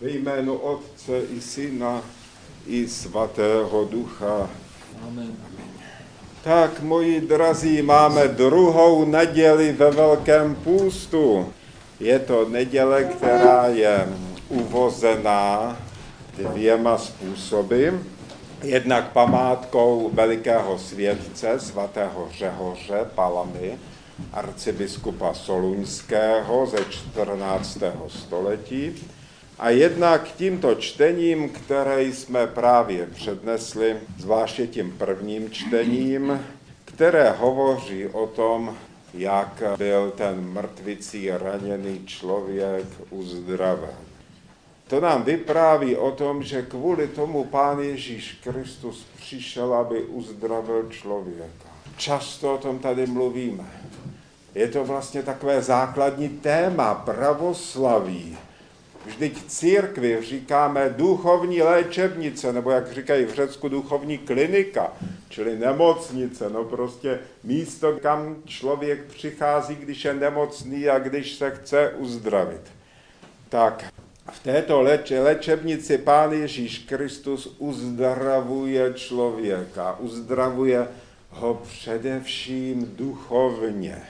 Ve jménu Otce i Syna i Svatého Ducha. Amen. Tak, moji drazí, máme druhou neděli ve Velkém půstu. Je to neděle, která je uvozená dvěma způsoby. Jednak památkou velikého světce svatého Řehoře Palamy, arcibiskupa Soluňského ze 14. století a jednak tímto čtením, které jsme právě přednesli, zvláště tím prvním čtením, které hovoří o tom, jak byl ten mrtvicí raněný člověk uzdraven. To nám vypráví o tom, že kvůli tomu Pán Ježíš Kristus přišel, aby uzdravil člověka. Často o tom tady mluvíme. Je to vlastně takové základní téma pravoslaví. Vždyť církvi říkáme duchovní léčebnice, nebo jak říkají v Řecku duchovní klinika, čili nemocnice, no prostě místo, kam člověk přichází, když je nemocný a když se chce uzdravit. Tak v této léče, léčebnici Pán Ježíš Kristus uzdravuje člověka, uzdravuje ho především duchovně.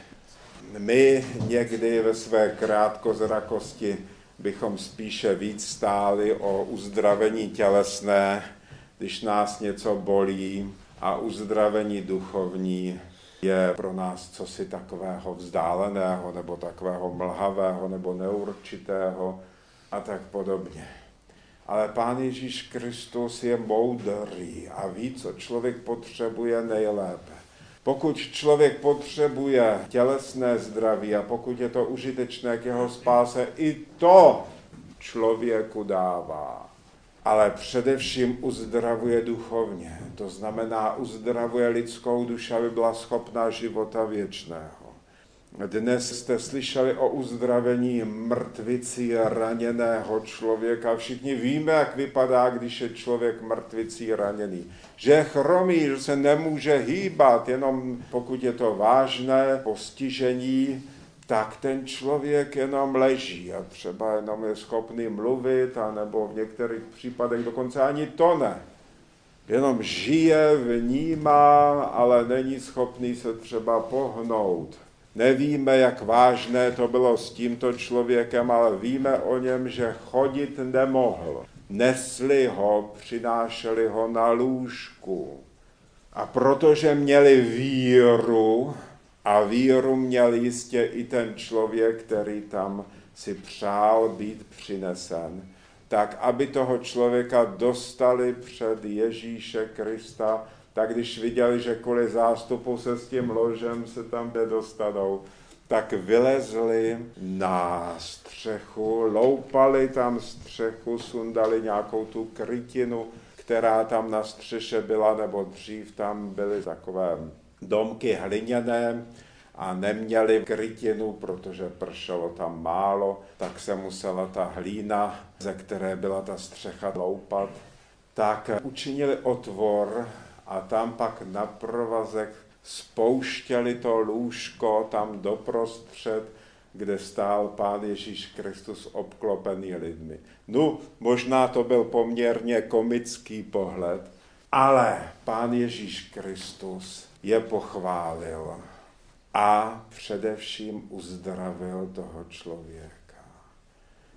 My někdy ve své krátkozrakosti bychom spíše víc stáli o uzdravení tělesné, když nás něco bolí, a uzdravení duchovní je pro nás cosi takového vzdáleného, nebo takového mlhavého, nebo neurčitého a tak podobně. Ale Pán Ježíš Kristus je moudrý a ví, co člověk potřebuje nejlépe. Pokud člověk potřebuje tělesné zdraví a pokud je to užitečné k jeho spáse, i to člověku dává. Ale především uzdravuje duchovně. To znamená, uzdravuje lidskou duši, aby byla schopná života věčného. Dnes jste slyšeli o uzdravení mrtvicí raněného člověka. Všichni víme, jak vypadá, když je člověk mrtvicí raněný. Že je chromý, že se nemůže hýbat, jenom pokud je to vážné postižení, tak ten člověk jenom leží a třeba jenom je schopný mluvit, anebo v některých případech dokonce ani to ne. Jenom žije, vnímá, ale není schopný se třeba pohnout Nevíme, jak vážné to bylo s tímto člověkem, ale víme o něm, že chodit nemohl. Nesli ho, přinášeli ho na lůžku. A protože měli víru, a víru měl jistě i ten člověk, který tam si přál být přinesen, tak aby toho člověka dostali před Ježíše Krista, tak když viděli, že kvůli zástupu se s tím ložem se tam nedostanou, tak vylezli na střechu, loupali tam střechu, sundali nějakou tu krytinu, která tam na střeše byla, nebo dřív tam byly takové domky hliněné a neměli krytinu, protože pršelo tam málo, tak se musela ta hlína, ze které byla ta střecha loupat, tak učinili otvor a tam pak na provazek spouštěli to lůžko tam doprostřed, kde stál Pán Ježíš Kristus obklopený lidmi. No, možná to byl poměrně komický pohled, ale Pán Ježíš Kristus je pochválil a především uzdravil toho člověka.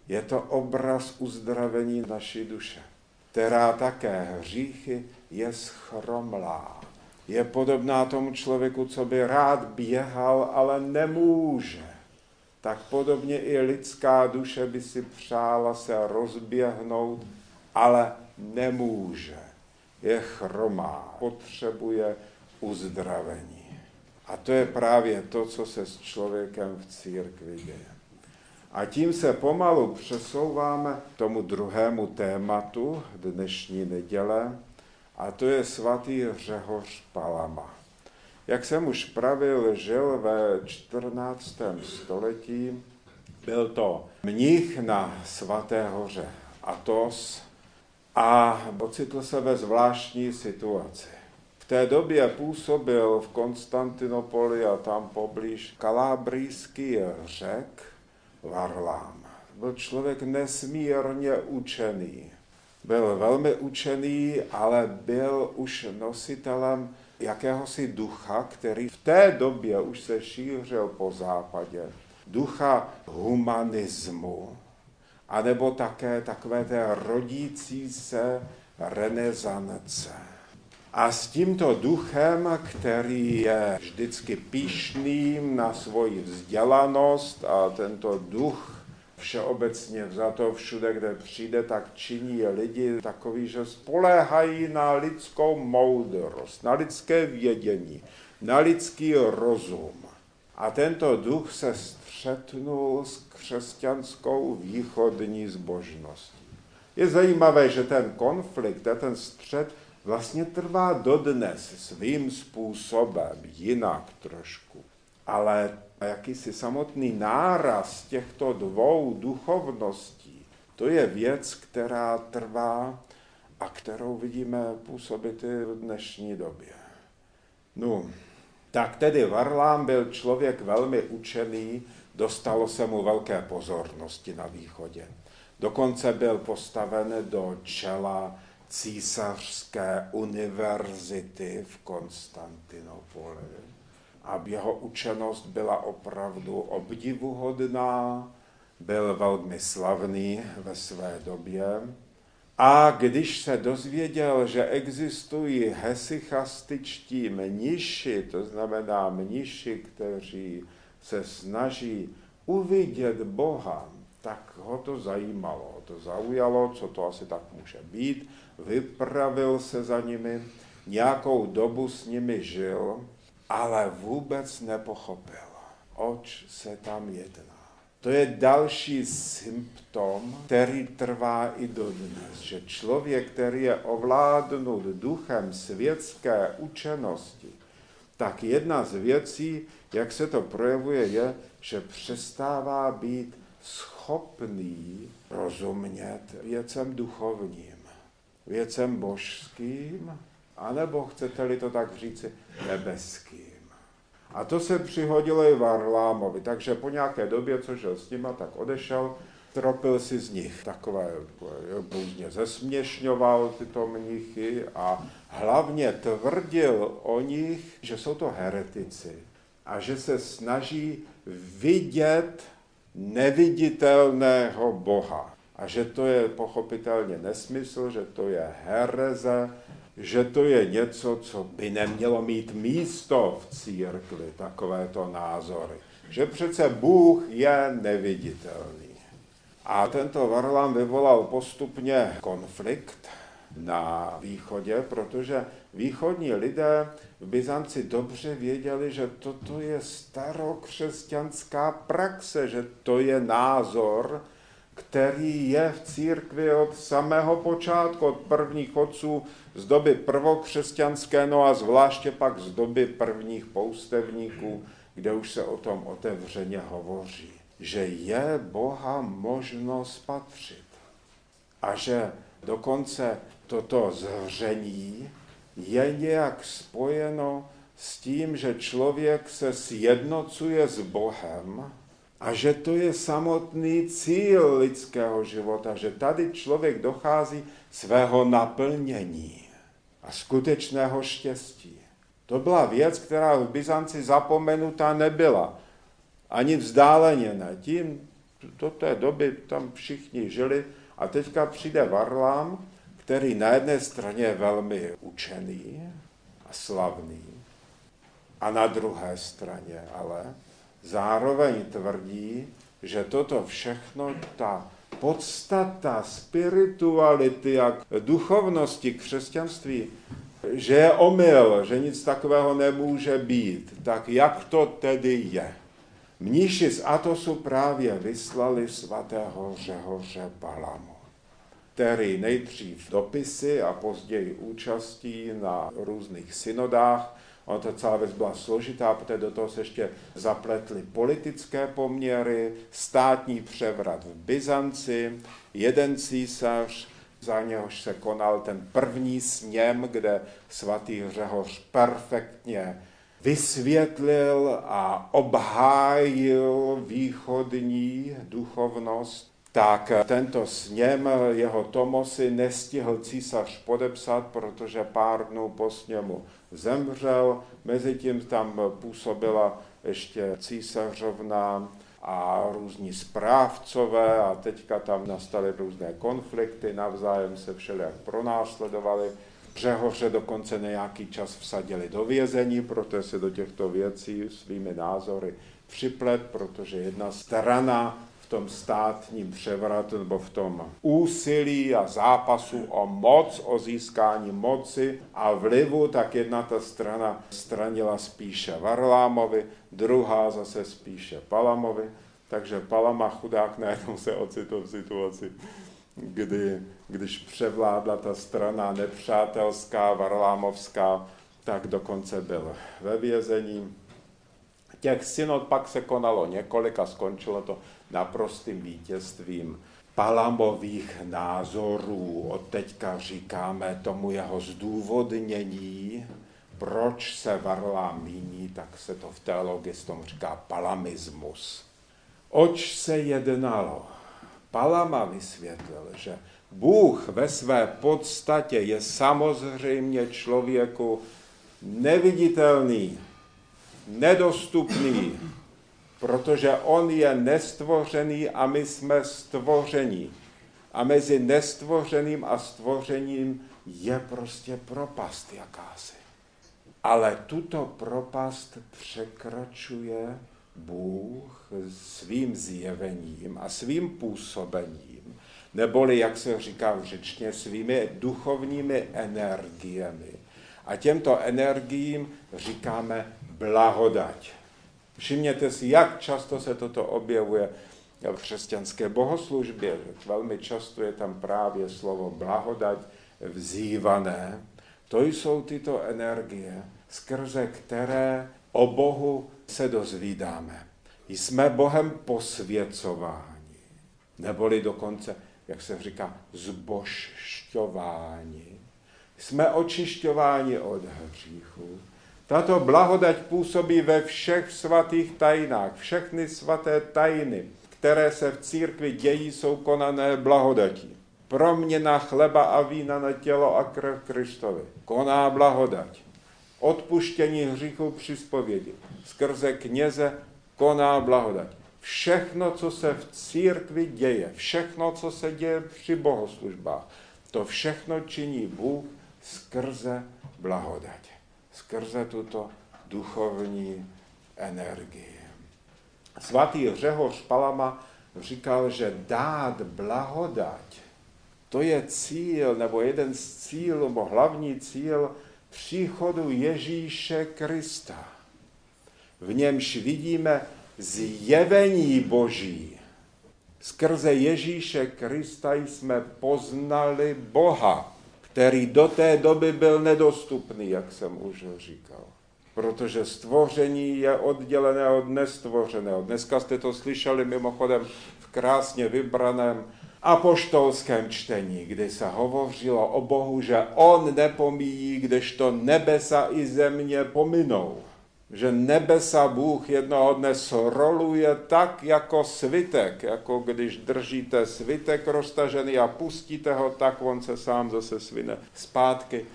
Je to obraz uzdravení naší duše, která také hříchy je schromlá. Je podobná tomu člověku, co by rád běhal, ale nemůže. Tak podobně i lidská duše by si přála se rozběhnout, ale nemůže. Je chromá, potřebuje uzdravení. A to je právě to, co se s člověkem v církvi děje. A tím se pomalu přesouváme k tomu druhému tématu dnešní neděle, a to je svatý Řehoř Palama. Jak jsem už pravil, žil ve 14. století, byl to mnich na svaté hoře Atos a ocitl se ve zvláštní situaci. V té době působil v Konstantinopoli a tam poblíž kalábrijský řek Varlám. byl člověk nesmírně učený. Byl velmi učený, ale byl už nositelem jakéhosi ducha, který v té době už se šířil po západě. Ducha humanismu, anebo také takové té rodící se renesance. A s tímto duchem, který je vždycky píšným na svoji vzdělanost a tento duch všeobecně vzato všude, kde přijde, tak činí lidi takový, že spoléhají na lidskou moudrost, na lidské vědění, na lidský rozum. A tento duch se střetnul s křesťanskou východní zbožností. Je zajímavé, že ten konflikt a ten střet vlastně trvá dodnes svým způsobem, jinak trošku. Ale jakýsi samotný náraz těchto dvou duchovností, to je věc, která trvá a kterou vidíme působit i v dnešní době. No, tak tedy Varlám byl člověk velmi učený, dostalo se mu velké pozornosti na východě. Dokonce byl postaven do čela císařské univerzity v Konstantinopoli a jeho učenost byla opravdu obdivuhodná, byl velmi slavný ve své době. A když se dozvěděl, že existují hesychastičtí mniši, to znamená mniši, kteří se snaží uvidět Boha, tak ho to zajímalo, to zaujalo, co to asi tak může být, vypravil se za nimi, nějakou dobu s nimi žil ale vůbec nepochopil, oč se tam jedná. To je další symptom, který trvá i dodnes, že člověk, který je ovládnut duchem světské učenosti, tak jedna z věcí, jak se to projevuje, je, že přestává být schopný rozumět věcem duchovním, věcem božským, anebo chcete-li to tak říci, nebeským. A to se přihodilo i Varlámovi, takže po nějaké době, co žil s nima, tak odešel, tropil si z nich takové, různě zesměšňoval tyto mnichy a hlavně tvrdil o nich, že jsou to heretici a že se snaží vidět neviditelného Boha. A že to je pochopitelně nesmysl, že to je hereze, že to je něco, co by nemělo mít místo v církvi, takovéto názory. Že přece Bůh je neviditelný. A tento Varlam vyvolal postupně konflikt na východě, protože východní lidé v Byzanci dobře věděli, že toto je starokřesťanská praxe, že to je názor, který je v církvi od samého počátku, od prvních otců z doby prvokřesťanské, no a zvláště pak z doby prvních poustevníků, kde už se o tom otevřeně hovoří, že je Boha možno spatřit. A že dokonce toto zhření je nějak spojeno s tím, že člověk se sjednocuje s Bohem a že to je samotný cíl lidského života, že tady člověk dochází svého naplnění a skutečného štěstí. To byla věc, která v Byzanci zapomenutá nebyla. Ani vzdáleně ne. Tím do té doby tam všichni žili a teďka přijde Varlám, který na jedné straně je velmi učený a slavný a na druhé straně ale zároveň tvrdí, že toto všechno, ta podstata spirituality a duchovnosti křesťanství, že je omyl, že nic takového nemůže být. Tak jak to tedy je? Mníši z Atosu právě vyslali svatého Řehoře Balamu, který nejdřív dopisy a později účastí na různých synodách Ono to celá věc byla složitá, protože do toho se ještě zapletly politické poměry, státní převrat v Byzanci, jeden císař, za něhož se konal ten první sněm, kde svatý Řehoř perfektně vysvětlil a obhájil východní duchovnost tak tento sněm jeho Tomosy nestihl císař podepsat, protože pár dnů po sněmu zemřel. Mezitím tam působila ještě císařovna a různí správcové a teďka tam nastaly různé konflikty, navzájem se všelijak pronásledovali. Řehoře dokonce nějaký čas vsadili do vězení, protože se do těchto věcí svými názory připlet, protože jedna strana tom státním převratu nebo v tom úsilí a zápasu o moc, o získání moci a vlivu, tak jedna ta strana stranila spíše Varlámovi, druhá zase spíše Palamovi, takže Palama chudák najednou se ocitl v situaci, kdy, když převládla ta strana nepřátelská, varlámovská, tak dokonce byl ve vězení. Těch synod pak se konalo několik a skončilo to naprostým vítězstvím Palamových názorů. Od teďka říkáme tomu jeho zdůvodnění, proč se Varlám míní, tak se to v teologii s tom říká palamismus. Oč se jednalo? Palama vysvětlil, že Bůh ve své podstatě je samozřejmě člověku neviditelný, nedostupný, protože on je nestvořený a my jsme stvoření. A mezi nestvořeným a stvořením je prostě propast jakási. Ale tuto propast překračuje Bůh svým zjevením a svým působením, neboli, jak se říká v řečně, svými duchovními energiemi. A těmto energiím říkáme blahodať. Všimněte si, jak často se toto objevuje v křesťanské bohoslužbě. Velmi často je tam právě slovo blahodať vzývané. To jsou tyto energie, skrze které o Bohu se dozvídáme. Jsme Bohem posvěcováni, neboli dokonce, jak se říká, zbožšťováni. Jsme očišťováni od hříchu. Tato blahodať působí ve všech svatých tajnách. Všechny svaté tajny, které se v církvi dějí, jsou konané blahodatí. Proměna chleba a vína na tělo a krev Kristovi. Koná blahodať odpuštění hříchů při zpovědi. Skrze kněze koná blahodať. Všechno, co se v církvi děje, všechno, co se děje při bohoslužbách, to všechno činí Bůh skrze blahodať. Skrze tuto duchovní energii. Svatý Řehoř Palama říkal, že dát blahodať, to je cíl, nebo jeden z cílů, nebo hlavní cíl příchodu Ježíše Krista. V němž vidíme zjevení Boží. Skrze Ježíše Krista jsme poznali Boha, který do té doby byl nedostupný, jak jsem už říkal. Protože stvoření je oddělené od nestvořeného. Dneska jste to slyšeli mimochodem v krásně vybraném apoštolském čtení, kdy se hovořilo o Bohu, že on nepomíjí, kdežto nebesa i země pominou. Že nebesa Bůh jednoho dne sroluje tak jako svitek, jako když držíte svitek roztažený a pustíte ho, tak on se sám zase svine zpátky.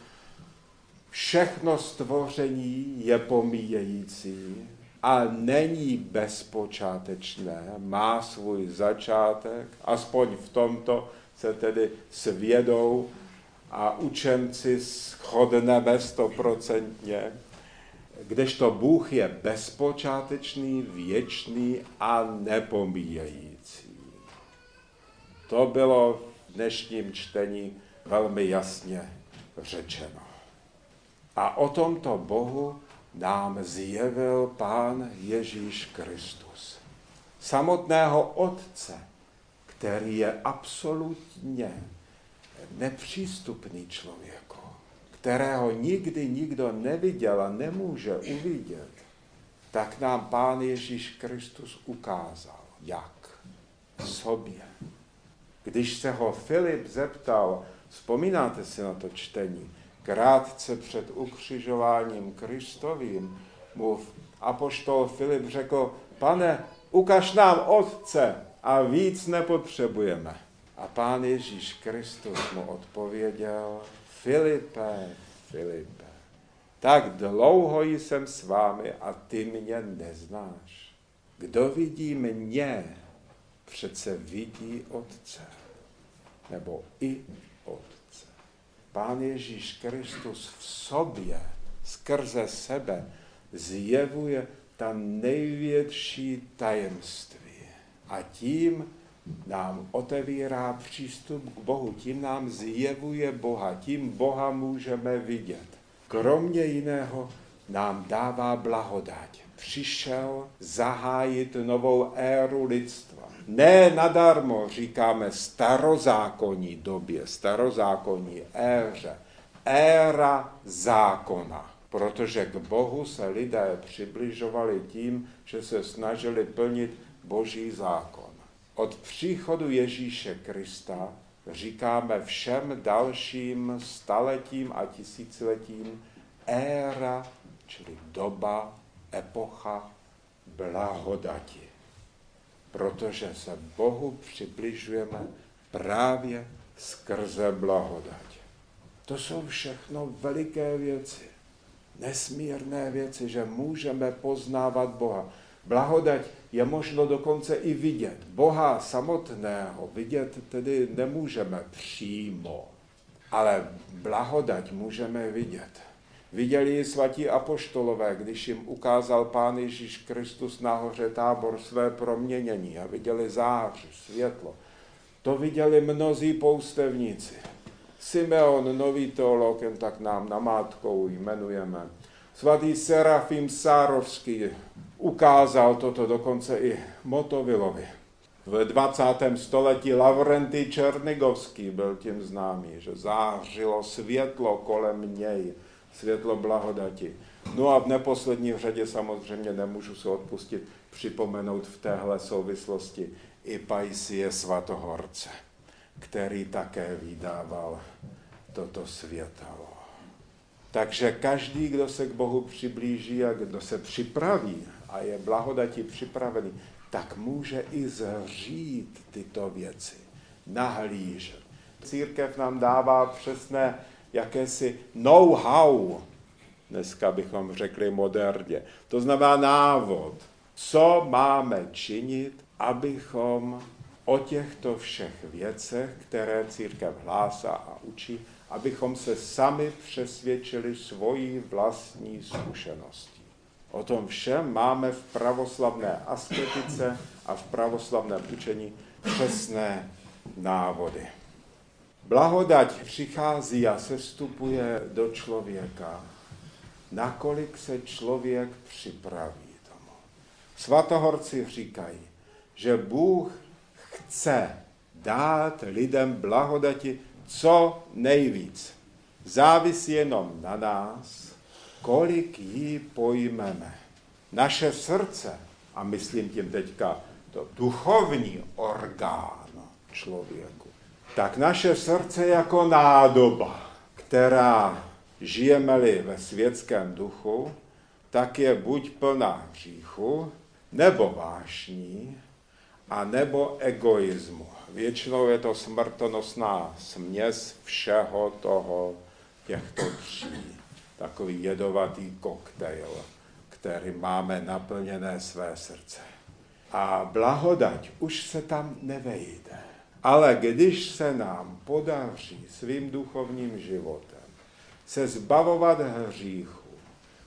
Všechno stvoření je pomíjející, a není bezpočátečné, má svůj začátek, aspoň v tomto se tedy svědou a učenci shodneme stoprocentně, kdežto Bůh je bezpočátečný, věčný a nepomíjející. To bylo v dnešním čtení velmi jasně řečeno. A o tomto Bohu nám zjevil Pán Ježíš Kristus. Samotného Otce, který je absolutně nepřístupný člověku, kterého nikdy nikdo neviděl a nemůže uvidět, tak nám Pán Ježíš Kristus ukázal, jak sobě. Když se ho Filip zeptal, vzpomínáte si na to čtení, krátce před ukřižováním Kristovým mu apoštol Filip řekl, pane, ukaž nám Otce a víc nepotřebujeme. A pán Ježíš Kristus mu odpověděl, Filipe, Filipe, tak dlouho jsem s vámi a ty mě neznáš. Kdo vidí mě, přece vidí Otce. Nebo i Otce. Pán Ježíš Kristus v sobě, skrze sebe, zjevuje ta největší tajemství. A tím nám otevírá přístup k Bohu, tím nám zjevuje Boha, tím Boha můžeme vidět. Kromě jiného nám dává blahodať. Přišel zahájit novou éru lidstva. Ne nadarmo říkáme starozákonní době, starozákonní éře, éra zákona. Protože k Bohu se lidé přibližovali tím, že se snažili plnit boží zákon. Od příchodu Ježíše Krista říkáme všem dalším staletím a tisíciletím éra, čili doba, epocha blahodati. Protože se Bohu přibližujeme právě skrze blahodať. To jsou všechno veliké věci, nesmírné věci, že můžeme poznávat Boha. Blahodať je možno dokonce i vidět. Boha samotného vidět tedy nemůžeme přímo, ale blahodať můžeme vidět. Viděli ji svatí apoštolové, když jim ukázal Pán Ježíš Kristus nahoře tábor své proměnění a viděli záři, světlo. To viděli mnozí poustevníci. Simeon, nový teolog, jen tak nám namátkou jmenujeme. Svatý Serafim Sárovský, ukázal toto dokonce i Motovilovi. V 20. století Lavrenty Černigovský byl tím známý, že zářilo světlo kolem něj, světlo blahodati. No a v neposlední řadě samozřejmě nemůžu se odpustit připomenout v téhle souvislosti i Pajsie Svatohorce, který také vydával toto světlo. Takže každý, kdo se k Bohu přiblíží a kdo se připraví a je blahodati připravený, tak může i zřít tyto věci, nahlížet. Církev nám dává přesné jakési know-how, dneska bychom řekli moderně. To znamená návod, co máme činit, abychom o těchto všech věcech, které církev hlásá a učí, abychom se sami přesvědčili svojí vlastní zkušenosti. O tom všem máme v pravoslavné asketice a v pravoslavném učení přesné návody. Blahodať přichází a sestupuje do člověka, nakolik se člověk připraví tomu. Svatohorci říkají, že Bůh chce dát lidem blahodati co nejvíc. Závisí jenom na nás, kolik jí pojmeme. Naše srdce, a myslím tím teďka to duchovní orgán člověku, tak naše srdce jako nádoba, která žijeme-li ve světském duchu, tak je buď plná hříchu, nebo vášní, a nebo egoismu. Většinou je to smrtonosná směs všeho toho, těchto tří takový jedovatý koktejl, který máme naplněné své srdce. A blahodať už se tam nevejde. Ale když se nám podaří svým duchovním životem se zbavovat hříchu,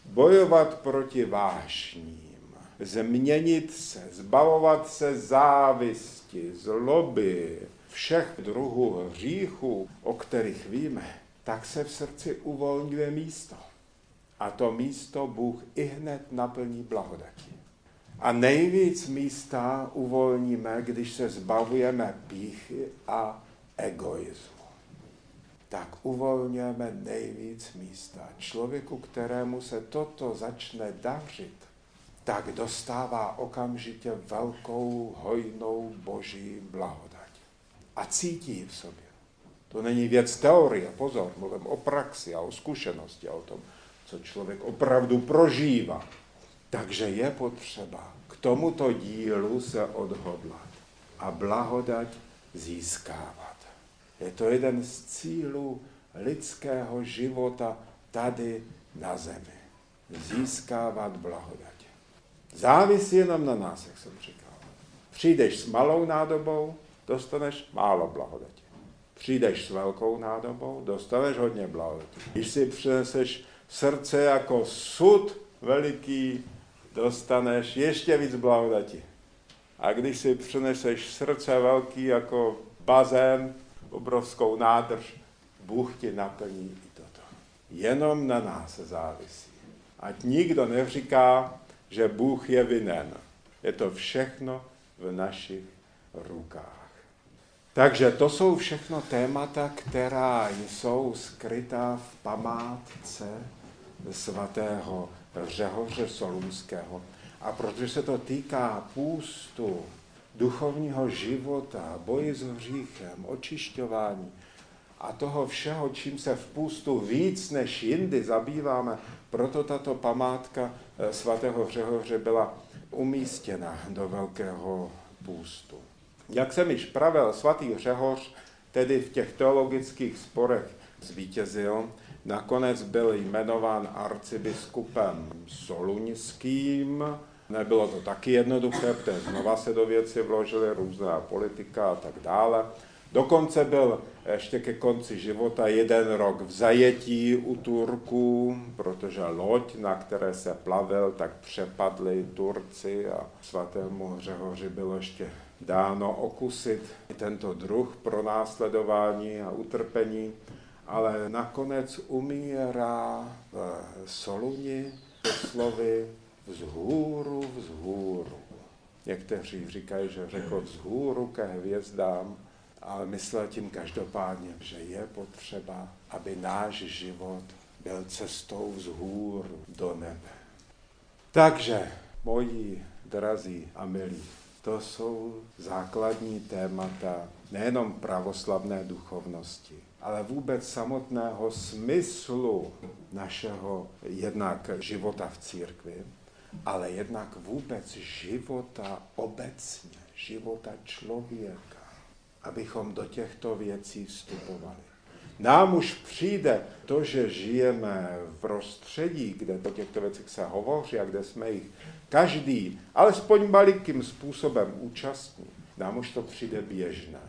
bojovat proti vášním, změnit se, zbavovat se závisti, zloby, všech druhů hříchů, o kterých víme, tak se v srdci uvolňuje místo. A to místo Bůh i hned naplní blahodatí. A nejvíc místa uvolníme, když se zbavujeme píchy a egoismu. Tak uvolňujeme nejvíc místa. Člověku, kterému se toto začne dařit, tak dostává okamžitě velkou, hojnou boží blahodať. A cítí v sobě. To není věc teorie, pozor, mluvím o praxi a o zkušenosti a o tom, co člověk opravdu prožívá. Takže je potřeba k tomuto dílu se odhodlat a blahodať získávat. Je to jeden z cílů lidského života tady na zemi. Získávat blahodať. Závisí jenom na nás, jak jsem říkal. Přijdeš s malou nádobou, dostaneš málo blahodatě. Přijdeš s velkou nádobou, dostaneš hodně blahodatě. Když si přineseš srdce jako sud veliký, dostaneš ještě víc blahodati. A když si přineseš srdce velký jako bazén, obrovskou nádrž, Bůh ti naplní i toto. Jenom na nás závisí. Ať nikdo neříká, že Bůh je vinen. Je to všechno v našich rukách. Takže to jsou všechno témata, která jsou skrytá v památce svatého Řehoře Solunského. A protože se to týká půstu, duchovního života, boji s hříchem, očišťování a toho všeho, čím se v půstu víc než jindy zabýváme, proto tato památka eh, svatého Řehoře byla umístěna do velkého půstu. Jak jsem již pravil, svatý Řehoř tedy v těch teologických sporech zvítězil, nakonec byl jmenován arcibiskupem soluňským, Nebylo to taky jednoduché, protože znova se do věci vložily různá politika a tak dále. Dokonce byl ještě ke konci života jeden rok v zajetí u Turků, protože loď, na které se plavil, tak přepadli Turci a svatému Řehoři bylo ještě dáno okusit tento druh pro následování a utrpení, ale nakonec umírá v Soluni slovy vzhůru, vzhůru. Někteří říkají, že řekl vzhůru ke hvězdám, ale myslel tím každopádně, že je potřeba, aby náš život byl cestou vzhůru do nebe. Takže, moji drazí a milí, to jsou základní témata nejenom pravoslavné duchovnosti, ale vůbec samotného smyslu našeho jednak života v církvi, ale jednak vůbec života obecně, života člověka, abychom do těchto věcí vstupovali. Nám už přijde to, že žijeme v prostředí, kde o těchto věcech se hovoří a kde jsme jich každý, alespoň malikým způsobem účastní, nám už to přijde běžné.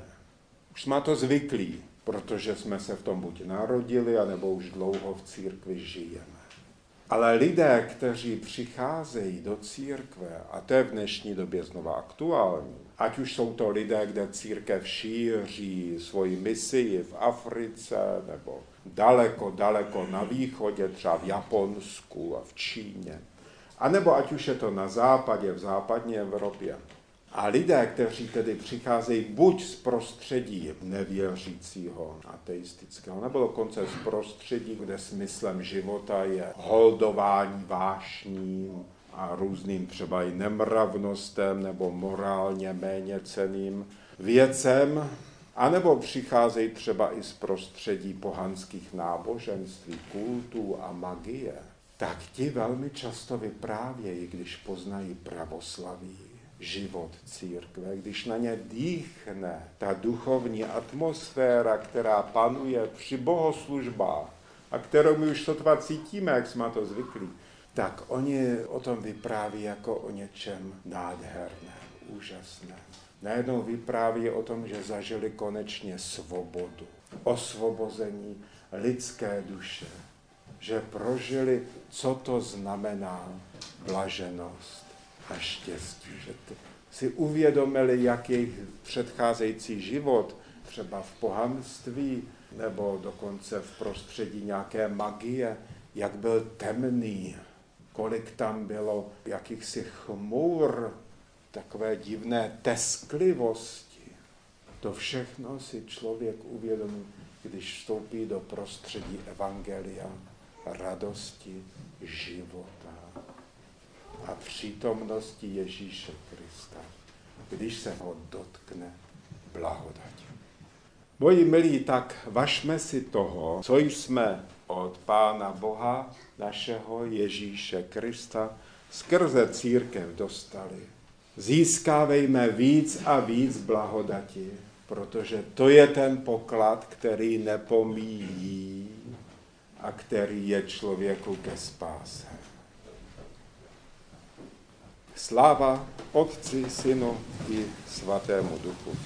Už jsme to zvyklí, protože jsme se v tom buď narodili, anebo už dlouho v církvi žijeme. Ale lidé, kteří přicházejí do církve, a to je v dnešní době znova aktuální, ať už jsou to lidé, kde církev šíří svoji misi v Africe, nebo daleko, daleko na východě, třeba v Japonsku a v Číně, a nebo ať už je to na západě, v západní Evropě, a lidé, kteří tedy přicházejí buď z prostředí nevěřícího, ateistického, nebo dokonce z prostředí, kde smyslem života je holdování vášním a různým třeba i nemravnostem nebo morálně méně ceným věcem, anebo přicházejí třeba i z prostředí pohanských náboženství, kultů a magie, tak ti velmi často vyprávějí, když poznají pravoslaví život církve, když na ně dýchne ta duchovní atmosféra, která panuje při bohoslužbách a kterou my už sotva cítíme, jak jsme to zvyklí, tak oni o tom vypráví jako o něčem nádherném, úžasném. Najednou vypráví o tom, že zažili konečně svobodu, osvobození lidské duše, že prožili, co to znamená blaženost a štěstí, že to si uvědomili, jak jejich předcházející život, třeba v pohanství nebo dokonce v prostředí nějaké magie, jak byl temný, kolik tam bylo jakýchsi chmur, takové divné tesklivosti. To všechno si člověk uvědomí, když vstoupí do prostředí evangelia, radosti, života a přítomnosti Ježíše Krista, když se ho dotkne blahodať. Moji milí, tak vašme si toho, co jsme od Pána Boha, našeho Ježíše Krista, skrze církev dostali. získávejme víc a víc blahodati, protože to je ten poklad, který nepomíjí a který je člověku ke spáse. Slava Otci, Sinu i Svatemu Duhu.